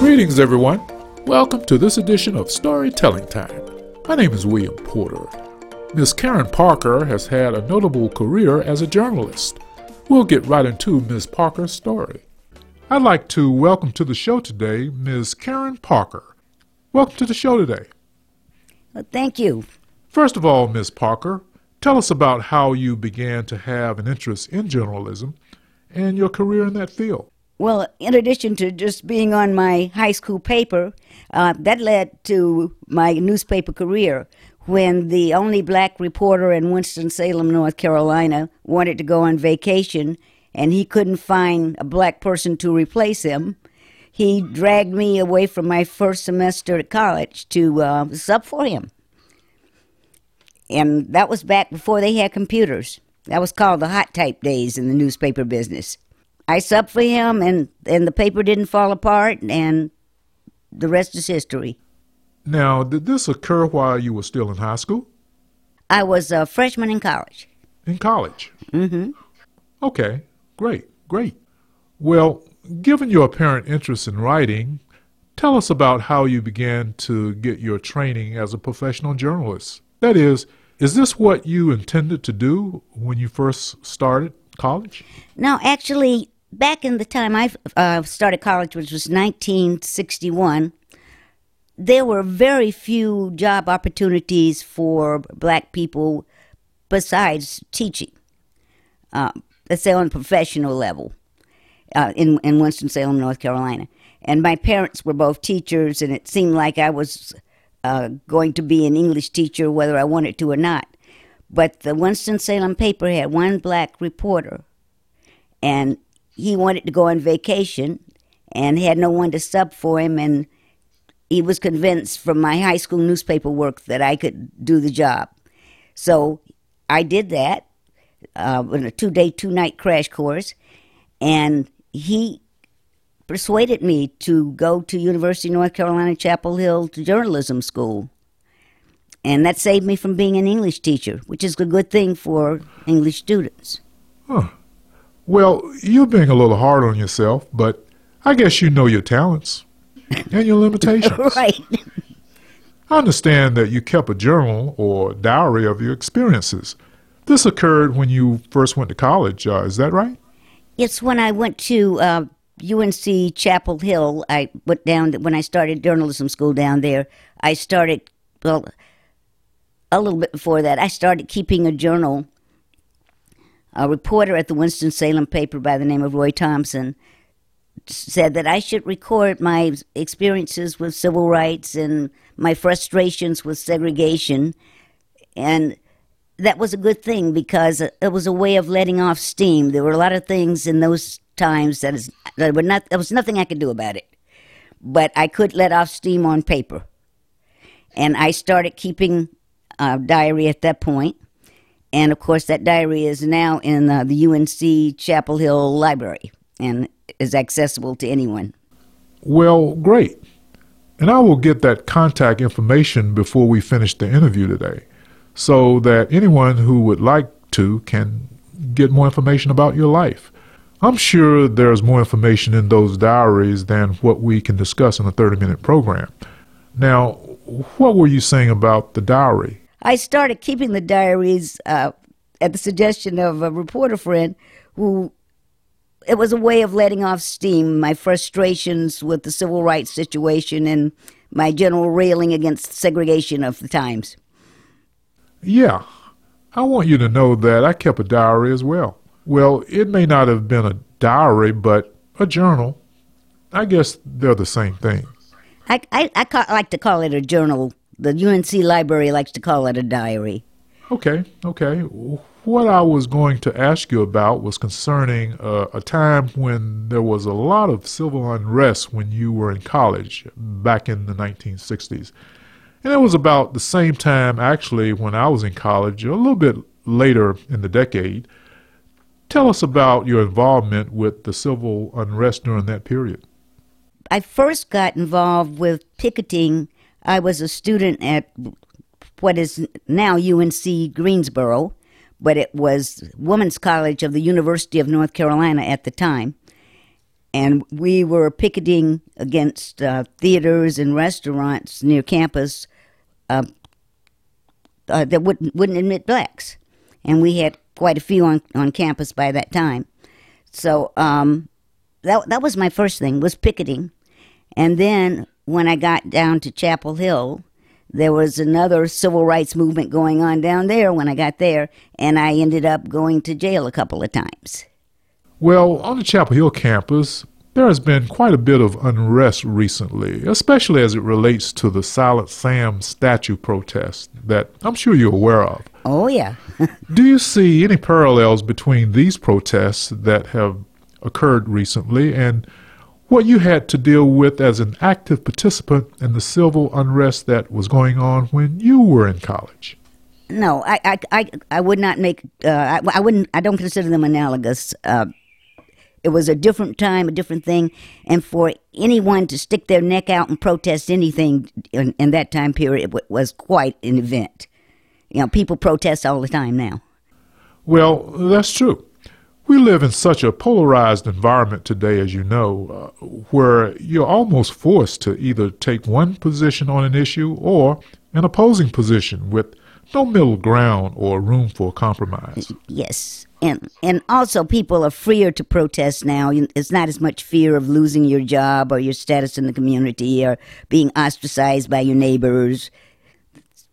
Greetings, everyone. Welcome to this edition of Storytelling Time. My name is William Porter. Miss Karen Parker has had a notable career as a journalist. We'll get right into Miss Parker's story. I'd like to welcome to the show today Ms. Karen Parker. Welcome to the show today. Well, thank you. First of all, Ms. Parker, tell us about how you began to have an interest in journalism and your career in that field. Well, in addition to just being on my high school paper, uh, that led to my newspaper career when the only black reporter in Winston-Salem, North Carolina, wanted to go on vacation and he couldn't find a black person to replace him. He dragged me away from my first semester at college to uh, sub for him. And that was back before they had computers. That was called the hot type days in the newspaper business. I subbed for him, and, and the paper didn't fall apart, and the rest is history. Now, did this occur while you were still in high school? I was a freshman in college. In college? Mm-hmm. Okay, great, great. Well, given your apparent interest in writing, tell us about how you began to get your training as a professional journalist. That is, is this what you intended to do when you first started college? No, actually, back in the time I uh, started college, which was 1961, there were very few job opportunities for black people besides teaching, uh, let's say on a professional level uh, in, in Winston-Salem, North Carolina. And my parents were both teachers, and it seemed like I was uh, going to be an English teacher whether I wanted to or not. But the Winston-Salem paper had one black reporter, and he wanted to go on vacation and had no one to sub for him and he was convinced from my high school newspaper work that I could do the job. So I did that uh, in a two day, two night crash course, and he persuaded me to go to University of North Carolina Chapel Hill to journalism school. And that saved me from being an English teacher, which is a good thing for English students. Huh. Well, you're being a little hard on yourself, but I guess you know your talents and your limitations. right. I understand that you kept a journal or diary of your experiences. This occurred when you first went to college, uh, is that right? It's when I went to uh, UNC Chapel Hill. I went down when I started journalism school down there. I started well a little bit before that. I started keeping a journal. A reporter at the Winston Salem paper by the name of Roy Thompson said that I should record my experiences with civil rights and my frustrations with segregation, and that was a good thing because it was a way of letting off steam. There were a lot of things in those times that is that were not there was nothing I could do about it, but I could let off steam on paper, and I started keeping a diary at that point, and of course that diary is now in uh, the UNC Chapel Hill Library and is accessible to anyone. Well, great. And I will get that contact information before we finish the interview today so that anyone who would like to can get more information about your life. I'm sure there's more information in those diaries than what we can discuss in a 30 minute program. Now, what were you saying about the diary? I started keeping the diaries uh, at the suggestion of a reporter friend who it was a way of letting off steam, my frustrations with the civil rights situation and my general railing against segregation of the times. Yeah, I want you to know that I kept a diary as well. Well, it may not have been a diary, but a journal. I guess they're the same thing. I, I, I, ca- like to call it a journal. The UNC library likes to call it a diary. Okay, okay. What I was going to ask you about was concerning uh, a time when there was a lot of civil unrest when you were in college back in the 1960s. And it was about the same time, actually, when I was in college, a little bit later in the decade. Tell us about your involvement with the civil unrest during that period. I first got involved with picketing. I was a student at what is now UNC Greensboro, but it was Women's College of the University of North Carolina at the time. And we were picketing against uh, theaters and restaurants near campus uh, uh, that wouldn't, wouldn't admit blacks. And we had quite a few on, on campus by that time. So um, that, that was my first thing, was picketing. And then when I got down to Chapel Hill, there was another civil rights movement going on down there when I got there, and I ended up going to jail a couple of times. Well, on the Chapel Hill campus, there has been quite a bit of unrest recently, especially as it relates to the Silent Sam statue protest that I'm sure you're aware of. Oh, yeah. Do you see any parallels between these protests that have occurred recently and what you had to deal with as an active participant in the civil unrest that was going on when you were in college? No, I, I, I, I would not make. Uh, I, I, wouldn't. I don't consider them analogous. Uh, it was a different time, a different thing, and for anyone to stick their neck out and protest anything in, in that time period was quite an event. You know, people protest all the time now. Well, that's true. We live in such a polarized environment today, as you know, uh, where you're almost forced to either take one position on an issue or an opposing position with no middle ground or room for compromise. Yes. And and also people are freer to protest now. It's not as much fear of losing your job or your status in the community or being ostracized by your neighbors.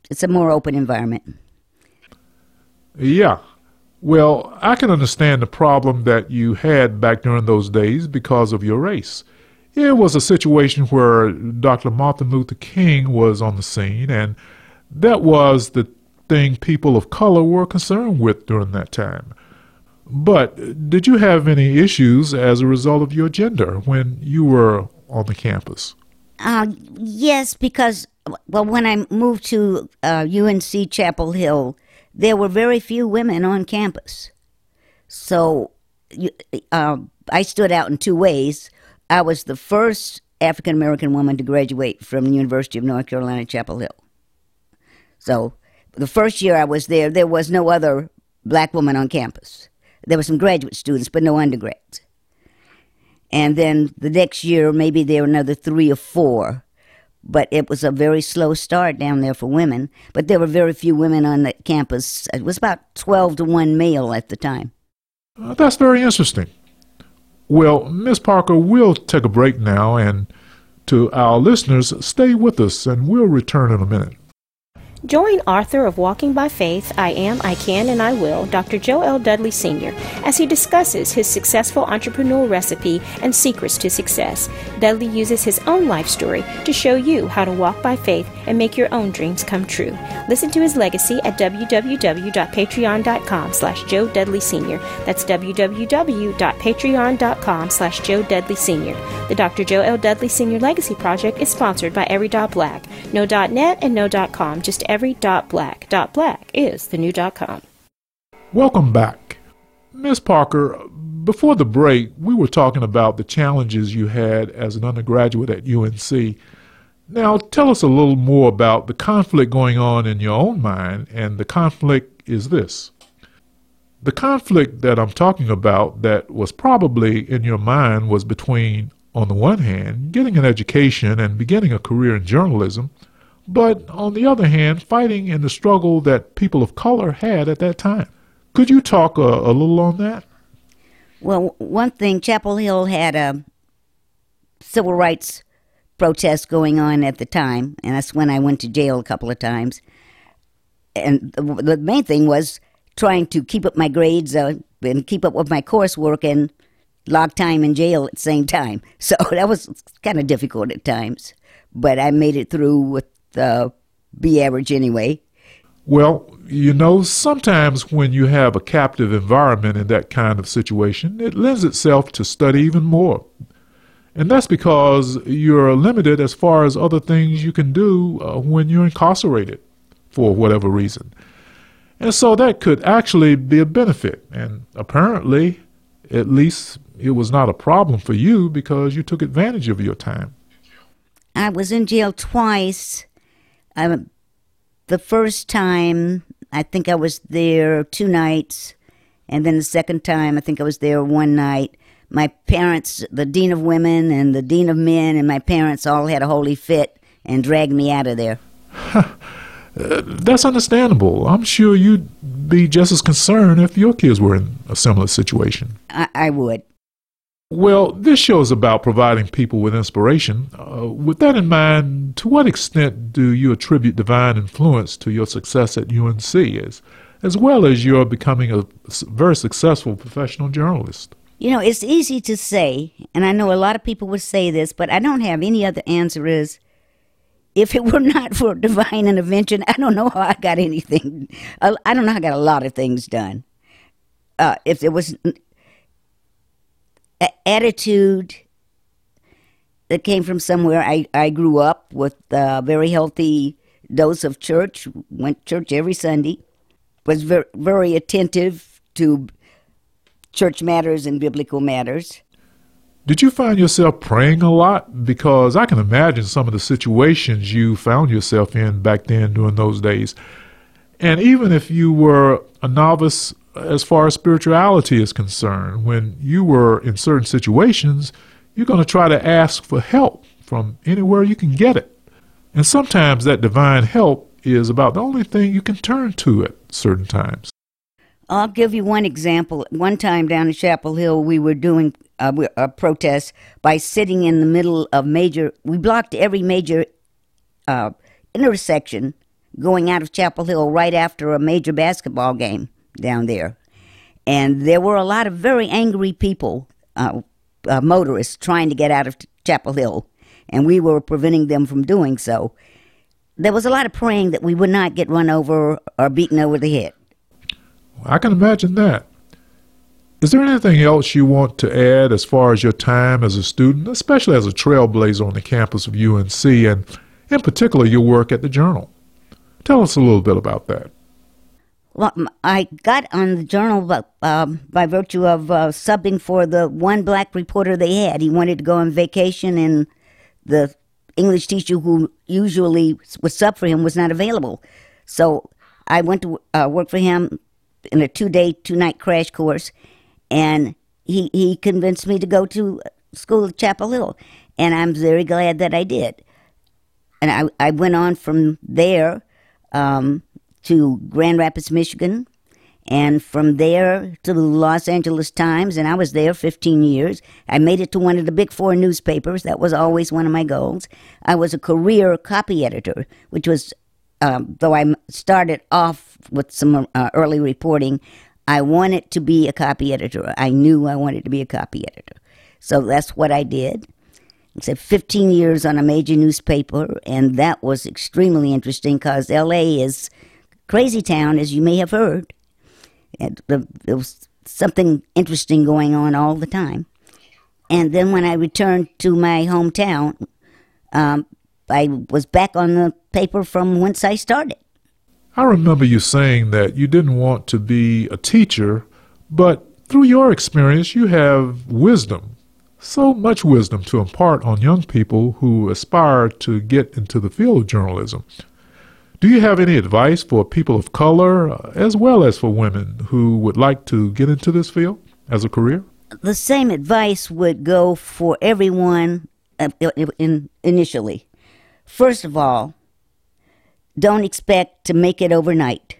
It's a more open environment. Yeah. Well, I can understand the problem that you had back during those days because of your race. It was a situation where Dr. Martin Luther King was on the scene, and that was the thing people of color were concerned with during that time. But did you have any issues as a result of your gender when you were on the campus? Uh, yes, because, well, when I moved to uh, UNC Chapel Hill, there were very few women on campus. So uh, I stood out in two ways. I was the first African American woman to graduate from the University of North Carolina, Chapel Hill. So the first year I was there, there was no other black woman on campus. There were some graduate students, but no undergrads. And then the next year, maybe there were another three or four. But it was a very slow start down there for women. But there were very few women on the campus. It was about 12 to 1 male at the time. Uh, that's very interesting. Well, Miss Parker, we'll take a break now, and to our listeners, stay with us, and we'll return in a minute. Join author of Walking by Faith, I Am, I Can, and I Will, Dr. Joe L. Dudley Sr., as he discusses his successful entrepreneurial recipe and secrets to success. Dudley uses his own life story to show you how to walk by faith and make your own dreams come true. Listen to his legacy at www.patreon.com slash Joe Dudley Sr. That's www.patreon.com slash Joe Dudley Sr. The Dr. Joe L. Dudley Sr. Legacy Project is sponsored by Every Dot Black, No .net and No .com. Just every dot black. Dot black is the new dot com. Welcome back. Miss Parker, before the break, we were talking about the challenges you had as an undergraduate at UNC. Now, tell us a little more about the conflict going on in your own mind, and the conflict is this. The conflict that I'm talking about that was probably in your mind was between, on the one hand, getting an education and beginning a career in journalism, but on the other hand, fighting in the struggle that people of color had at that time. Could you talk a, a little on that? Well, one thing, Chapel Hill had a civil rights protest going on at the time, and that's when I went to jail a couple of times. And the, main thing was trying to keep up my grades uh, and keep up with my coursework and log time in jail at the same time. So that was kind of difficult at times, but I made it through with uh, be average anyway. Well, you know, sometimes when you have a captive environment in that kind of situation, it lends itself to study even more. And that's because you're limited as far as other things you can do uh, when you're incarcerated for whatever reason. And so that could actually be a benefit. And apparently, at least it was not a problem for you because you took advantage of your time. I was in jail twice um, the first time, I think I was there two nights, and then the second time, I think I was there one night. My parents, the dean of women and the dean of men, and my parents all had a holy fit and dragged me out of there. Uh, that's understandable. I'm sure you'd be just as concerned if your kids were in a similar situation. I, I would. Well, this show is about providing people with inspiration. Uh, with that in mind, to what extent do you attribute divine influence to your success at UNC, as, as well as your becoming a very successful professional journalist? You know, it's easy to say, and I know a lot of people would say this, but I don't have any other answer is if it were not for divine intervention, I don't know how I got anything. I don't know how I got a lot of things done. Uh, if there was attitude that came from somewhere. I, I grew up with a very healthy dose of church, went church every Sunday, was very, very attentive to church matters and biblical matters. Did you find yourself praying a lot? Because I can imagine some of the situations you found yourself in back then during those days. And even if you were a novice as far as spirituality is concerned. When you were in certain situations, you're going to try to ask for help from anywhere you can get it. And sometimes that divine help is about the only thing you can turn to at certain times. I'll give you one example. One time down in Chapel Hill, we were doing a, a protest by sitting in the middle of major, we blocked every major uh, intersection going out of Chapel Hill right after a major basketball game down there. And there were a lot of very angry people, uh, uh, motorists, trying to get out of Chapel Hill, and we were preventing them from doing so. There was a lot of praying that we would not get run over or beaten over the head. I can imagine that. Is there anything else you want to add as far as your time as a student, especially as a trailblazer on the campus of UNC, and in particular your work at the Journal? Tell us a little bit about that. Well, I got on the journal um, by virtue of uh, subbing for the one black reporter they had. He wanted to go on vacation, and the English teacher who usually would sub for him was not available. So I went to uh, work for him in a two day, two night crash course, and he, he convinced me to go to school at Chapel Hill. And I'm very glad that I did. And I, I went on from there. Um, to Grand Rapids, Michigan, and from there to the Los Angeles Times, and I was there 15 years. I made it to one of the big four newspapers. That was always one of my goals. I was a career copy editor, which was, um, though I started off with some uh, early reporting, I wanted to be a copy editor. I knew I wanted to be a copy editor. So that's what I did. Said 15 years on a major newspaper, and that was extremely interesting because LA is Crazy Town, as you may have heard, there was something interesting going on all the time. And then when I returned to my hometown, um, I was back on the paper from whence I started. I remember you saying that you didn't want to be a teacher, but through your experience, you have wisdom, so much wisdom to impart on young people who aspire to get into the field of journalism. Do you have any advice for people of color uh, as well as for women who would like to get into this field as a career? The same advice would go for everyone uh, in, initially. First of all, don't expect to make it overnight.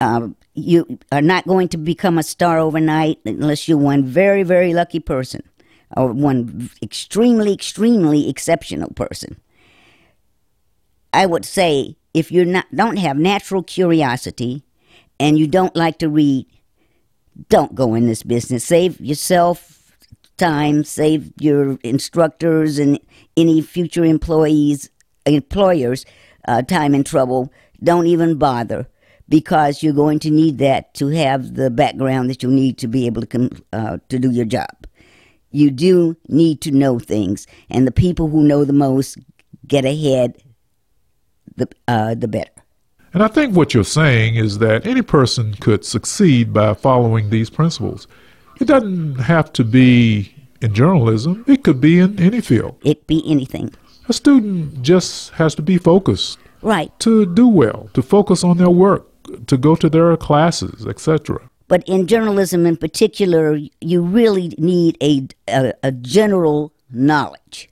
Um, you are not going to become a star overnight unless you're one very, very lucky person or one extremely, extremely exceptional person. I would say if you don't have natural curiosity and you don't like to read, don't go in this business. Save yourself time, save your instructors and any future employees employers uh, time and trouble. Don't even bother because you're going to need that to have the background that you need to be able to uh, to do your job. You do need to know things, and the people who know the most get ahead the, uh, the better. And I think what you're saying is that any person could succeed by following these principles. It doesn't have to be in journalism, it could be in any field. It be anything. A student just has to be focused, Right. to do well, to focus on their work, to go to their classes, etc. But in journalism in particular, you really need a, a, a general knowledge.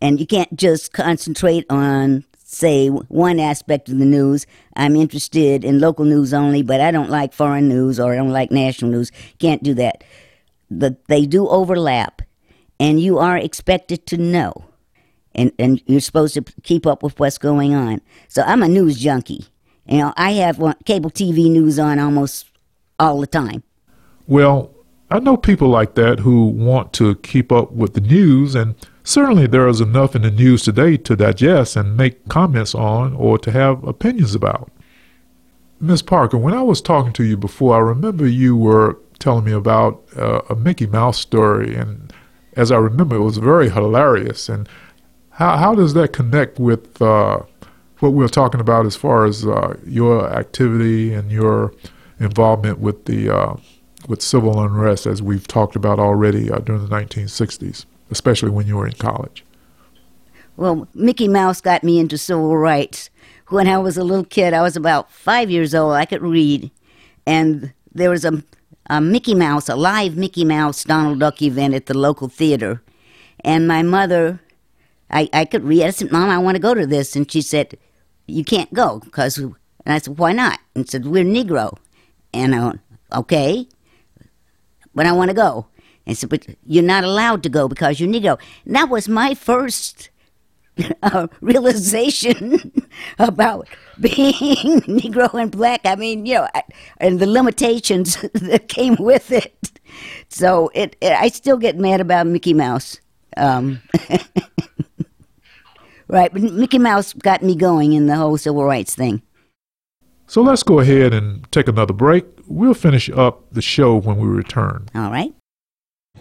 And you can't just concentrate on, say, one aspect of the news. I'm interested in local news only, but I don't like foreign news or I don't like national news. Can't do that. They do overlap, and you are expected to know. And, and you're supposed to keep up with what's going on. So I'm a news junkie. You know, I have cable TV news on almost all the time. Well, I know people like that who want to keep up with the news, and certainly there is enough in the news today to digest and make comments on or to have opinions about. Miss Parker, when I was talking to you before, I remember you were telling me about uh, a Mickey Mouse story, and as I remember, it was very hilarious. And how how does that connect with uh, what we are talking about as far as uh, your activity and your involvement with the uh, with civil unrest, as we've talked about already uh, during the 1960s, especially when you were in college? Well, Mickey Mouse got me into civil rights. When I was a little kid, I was about five years old. I could read, and there was a, a Mickey Mouse, a live Mickey Mouse Donald Duck event at the local theater, and my mother, I, I could read. I said, "Mom, I want to go to this," and she said, "You can't go because." And I said, "Why not?" And said, "We're Negro," and I went, "Okay." but I want to go. And said, but you're not allowed to go because you're Negro. And that was my first uh, realization about being Negro and black. I mean, you know, I, and the limitations that came with it. So it, it I still get mad about Mickey Mouse. Um, right, but Mickey Mouse got me going in the whole civil rights thing. So let's go ahead and take another break. We'll finish up the show when we return. All right.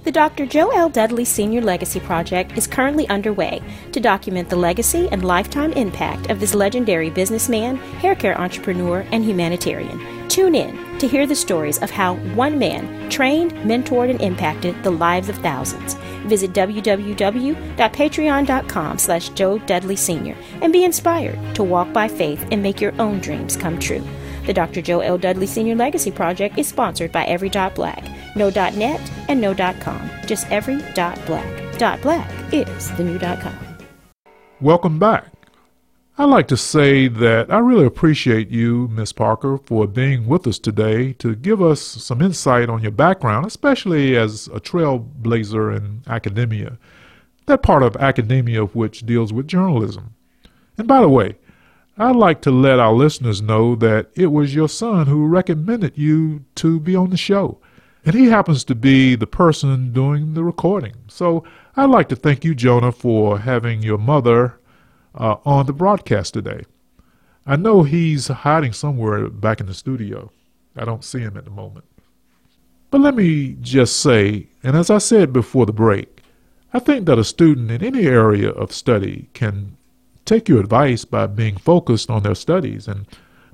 The Dr. Joe L. Dudley Senior Legacy Project is currently underway to document the legacy and lifetime impact of this legendary businessman, hair care entrepreneur, and humanitarian. Tune in to hear the stories of how one man trained, mentored, and impacted the lives of thousands. Visit www.patreon.com slash Joe Dudley Sr. and be inspired to walk by faith and make your own dreams come true. The Dr. Joe L. Dudley Senior Legacy Project is sponsored by Every Dot Black, No Dot Net, and No Com. Just Every Dot Black. Dot Black is the new dot com. Welcome back. I'd like to say that I really appreciate you, Miss Parker, for being with us today to give us some insight on your background, especially as a trailblazer in academia, that part of academia which deals with journalism. And by the way, I'd like to let our listeners know that it was your son who recommended you to be on the show. And he happens to be the person doing the recording. So I'd like to thank you, Jonah, for having your mother uh, on the broadcast today. I know he's hiding somewhere back in the studio. I don't see him at the moment. But let me just say, and as I said before the break, I think that a student in any area of study can take your advice by being focused on their studies and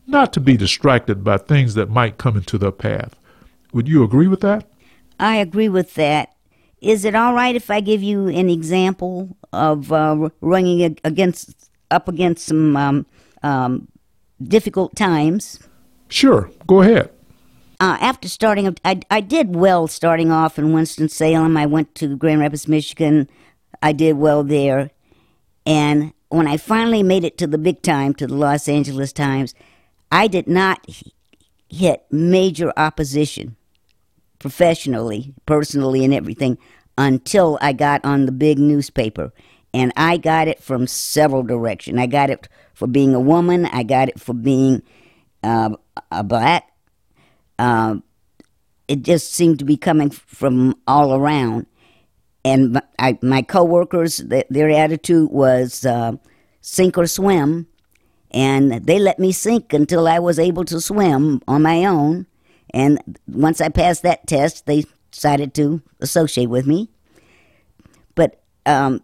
not to be distracted by things that might come into their path. Would you agree with that? I agree with that. Is it all right if I give you an example of uh, running against up against some um, um, difficult times? Sure, go ahead. Uh, after starting, I, I did well starting off in Winston Salem. I went to Grand Rapids, Michigan. I did well there, and when I finally made it to the big time, to the Los Angeles Times, I did not hit major opposition professionally, personally, and everything until I got on the big newspaper. And I got it from several directions. I got it for being a woman, I got it for being uh, a black. Uh, it just seemed to be coming from all around. And my, I, my coworkers, their attitude was uh, sink or swim. And they let me sink until I was able to swim on my own. And once I passed that test, they decided to associate with me. But um,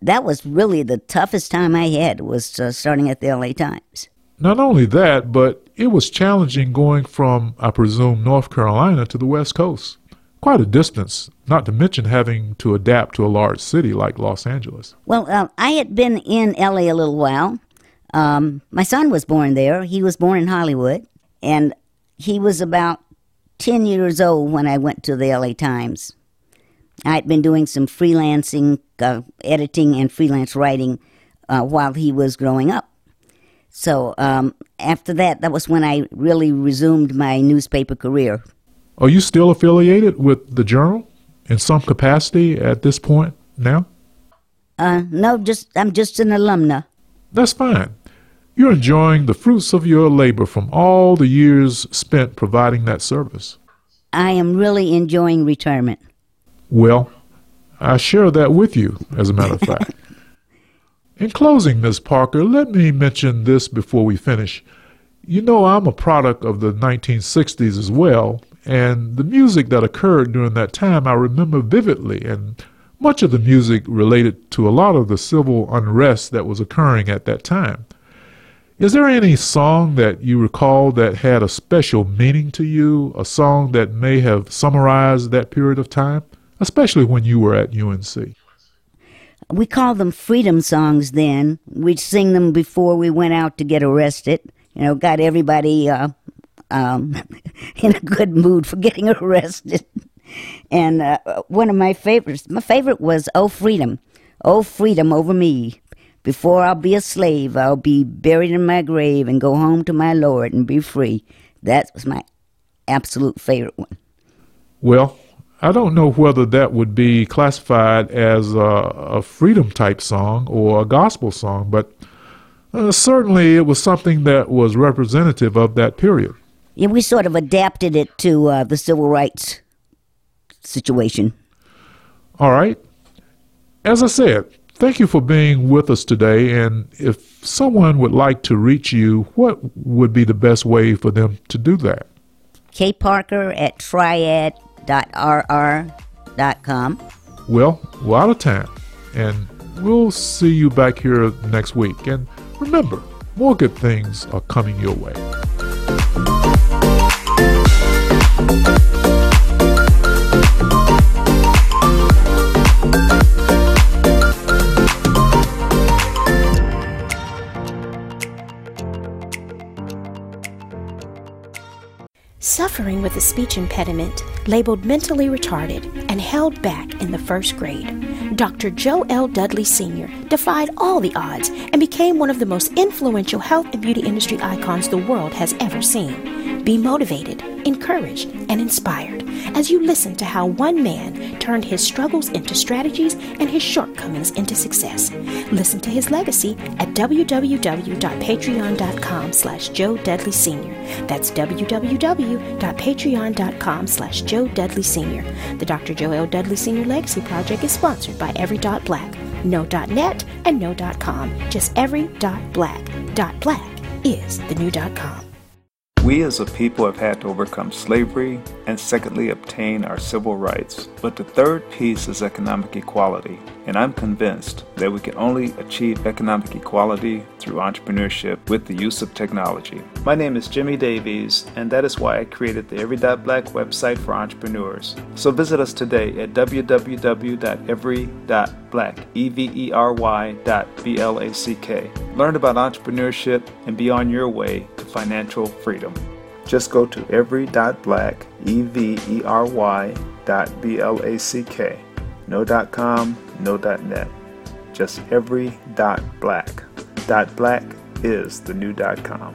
that was really the toughest time I had was uh, starting at the LA Times. Not only that, but it was challenging going from, I presume, North Carolina to the West Coast. Quite a distance, not to mention having to adapt to a large city like Los Angeles. Well, uh, I had been in LA a little while. Um, my son was born there. He was born in Hollywood, and he was about 10 years old when I went to the LA Times. I'd been doing some freelancing, uh, editing, and freelance writing uh, while he was growing up. So um, after that, that was when I really resumed my newspaper career. Are you still affiliated with the Journal in some capacity at this point now? Uh, no, just I'm just an alumna. That's fine. You're enjoying the fruits of your labor from all the years spent providing that service. I am really enjoying retirement. Well, I share that with you, as a matter of fact. In closing, Ms. Parker, let me mention this before we finish. You know, I'm a product of the 1960s as well, and the music that occurred during that time I remember vividly, and much of the music related to a lot of the civil unrest that was occurring at that time. Is there any song that you recall that had a special meaning to you, a song that may have summarized that period of time, especially when you were at UNC? We called them freedom songs then. We'd sing them before we went out to get arrested. You know, got everybody uh, um, in a good mood for getting arrested. And uh, one of my favorites, my favorite was Oh Freedom. Oh Freedom over me. Before I'll be a slave, I'll be buried in my grave and go home to my Lord and be free. That was my absolute favorite one. Well, I don't know whether that would be classified as a, a freedom type song or a gospel song, but uh, certainly it was something that was representative of that period. Yeah, we sort of adapted it to uh, the civil rights situation. All right. As I said, thank you for being with us today. And if someone would like to reach you, what would be the best way for them to do that? K Parker at triad.rr.com. Well, we're out of time. And we'll see you back here next week. And remember, more good things are coming your way. Suffering with a speech impediment, labeled mentally retarded, and held back in the first grade, Dr. Joe L. Dudley Sr. defied all the odds and became one of the most influential health and beauty industry icons the world has ever seen. Be motivated, encouraged, and inspired as you listen to how one man turned his struggles into strategies and his shortcomings into success. Listen to his legacy at www.patreon.com slash Joe Dudley Sr. That's www.patreon.com slash Joe Dudley Sr. The Dr. Joe L. Dudley Sr. Legacy Project is sponsored by Every Dot Black, No Dot Net, and No Dot Com. Just Every Dot Black. Dot Black is the new dot com. We as a people have had to overcome slavery and secondly obtain our civil rights. But the third piece is economic equality. And I'm convinced that we can only achieve economic equality through entrepreneurship with the use of technology. My name is Jimmy Davies, and that is why I created the Every Black website for entrepreneurs. So visit us today at www.every.black, E-V-E-R-Y.B-L-A-C-K. Learn about entrepreneurship and be on your way to financial freedom. Just go to every.black, E-V-E-R-Y dot B-L-A-C-K. No dot com, no dot net. Just every dot black. Dot black is the new dot com.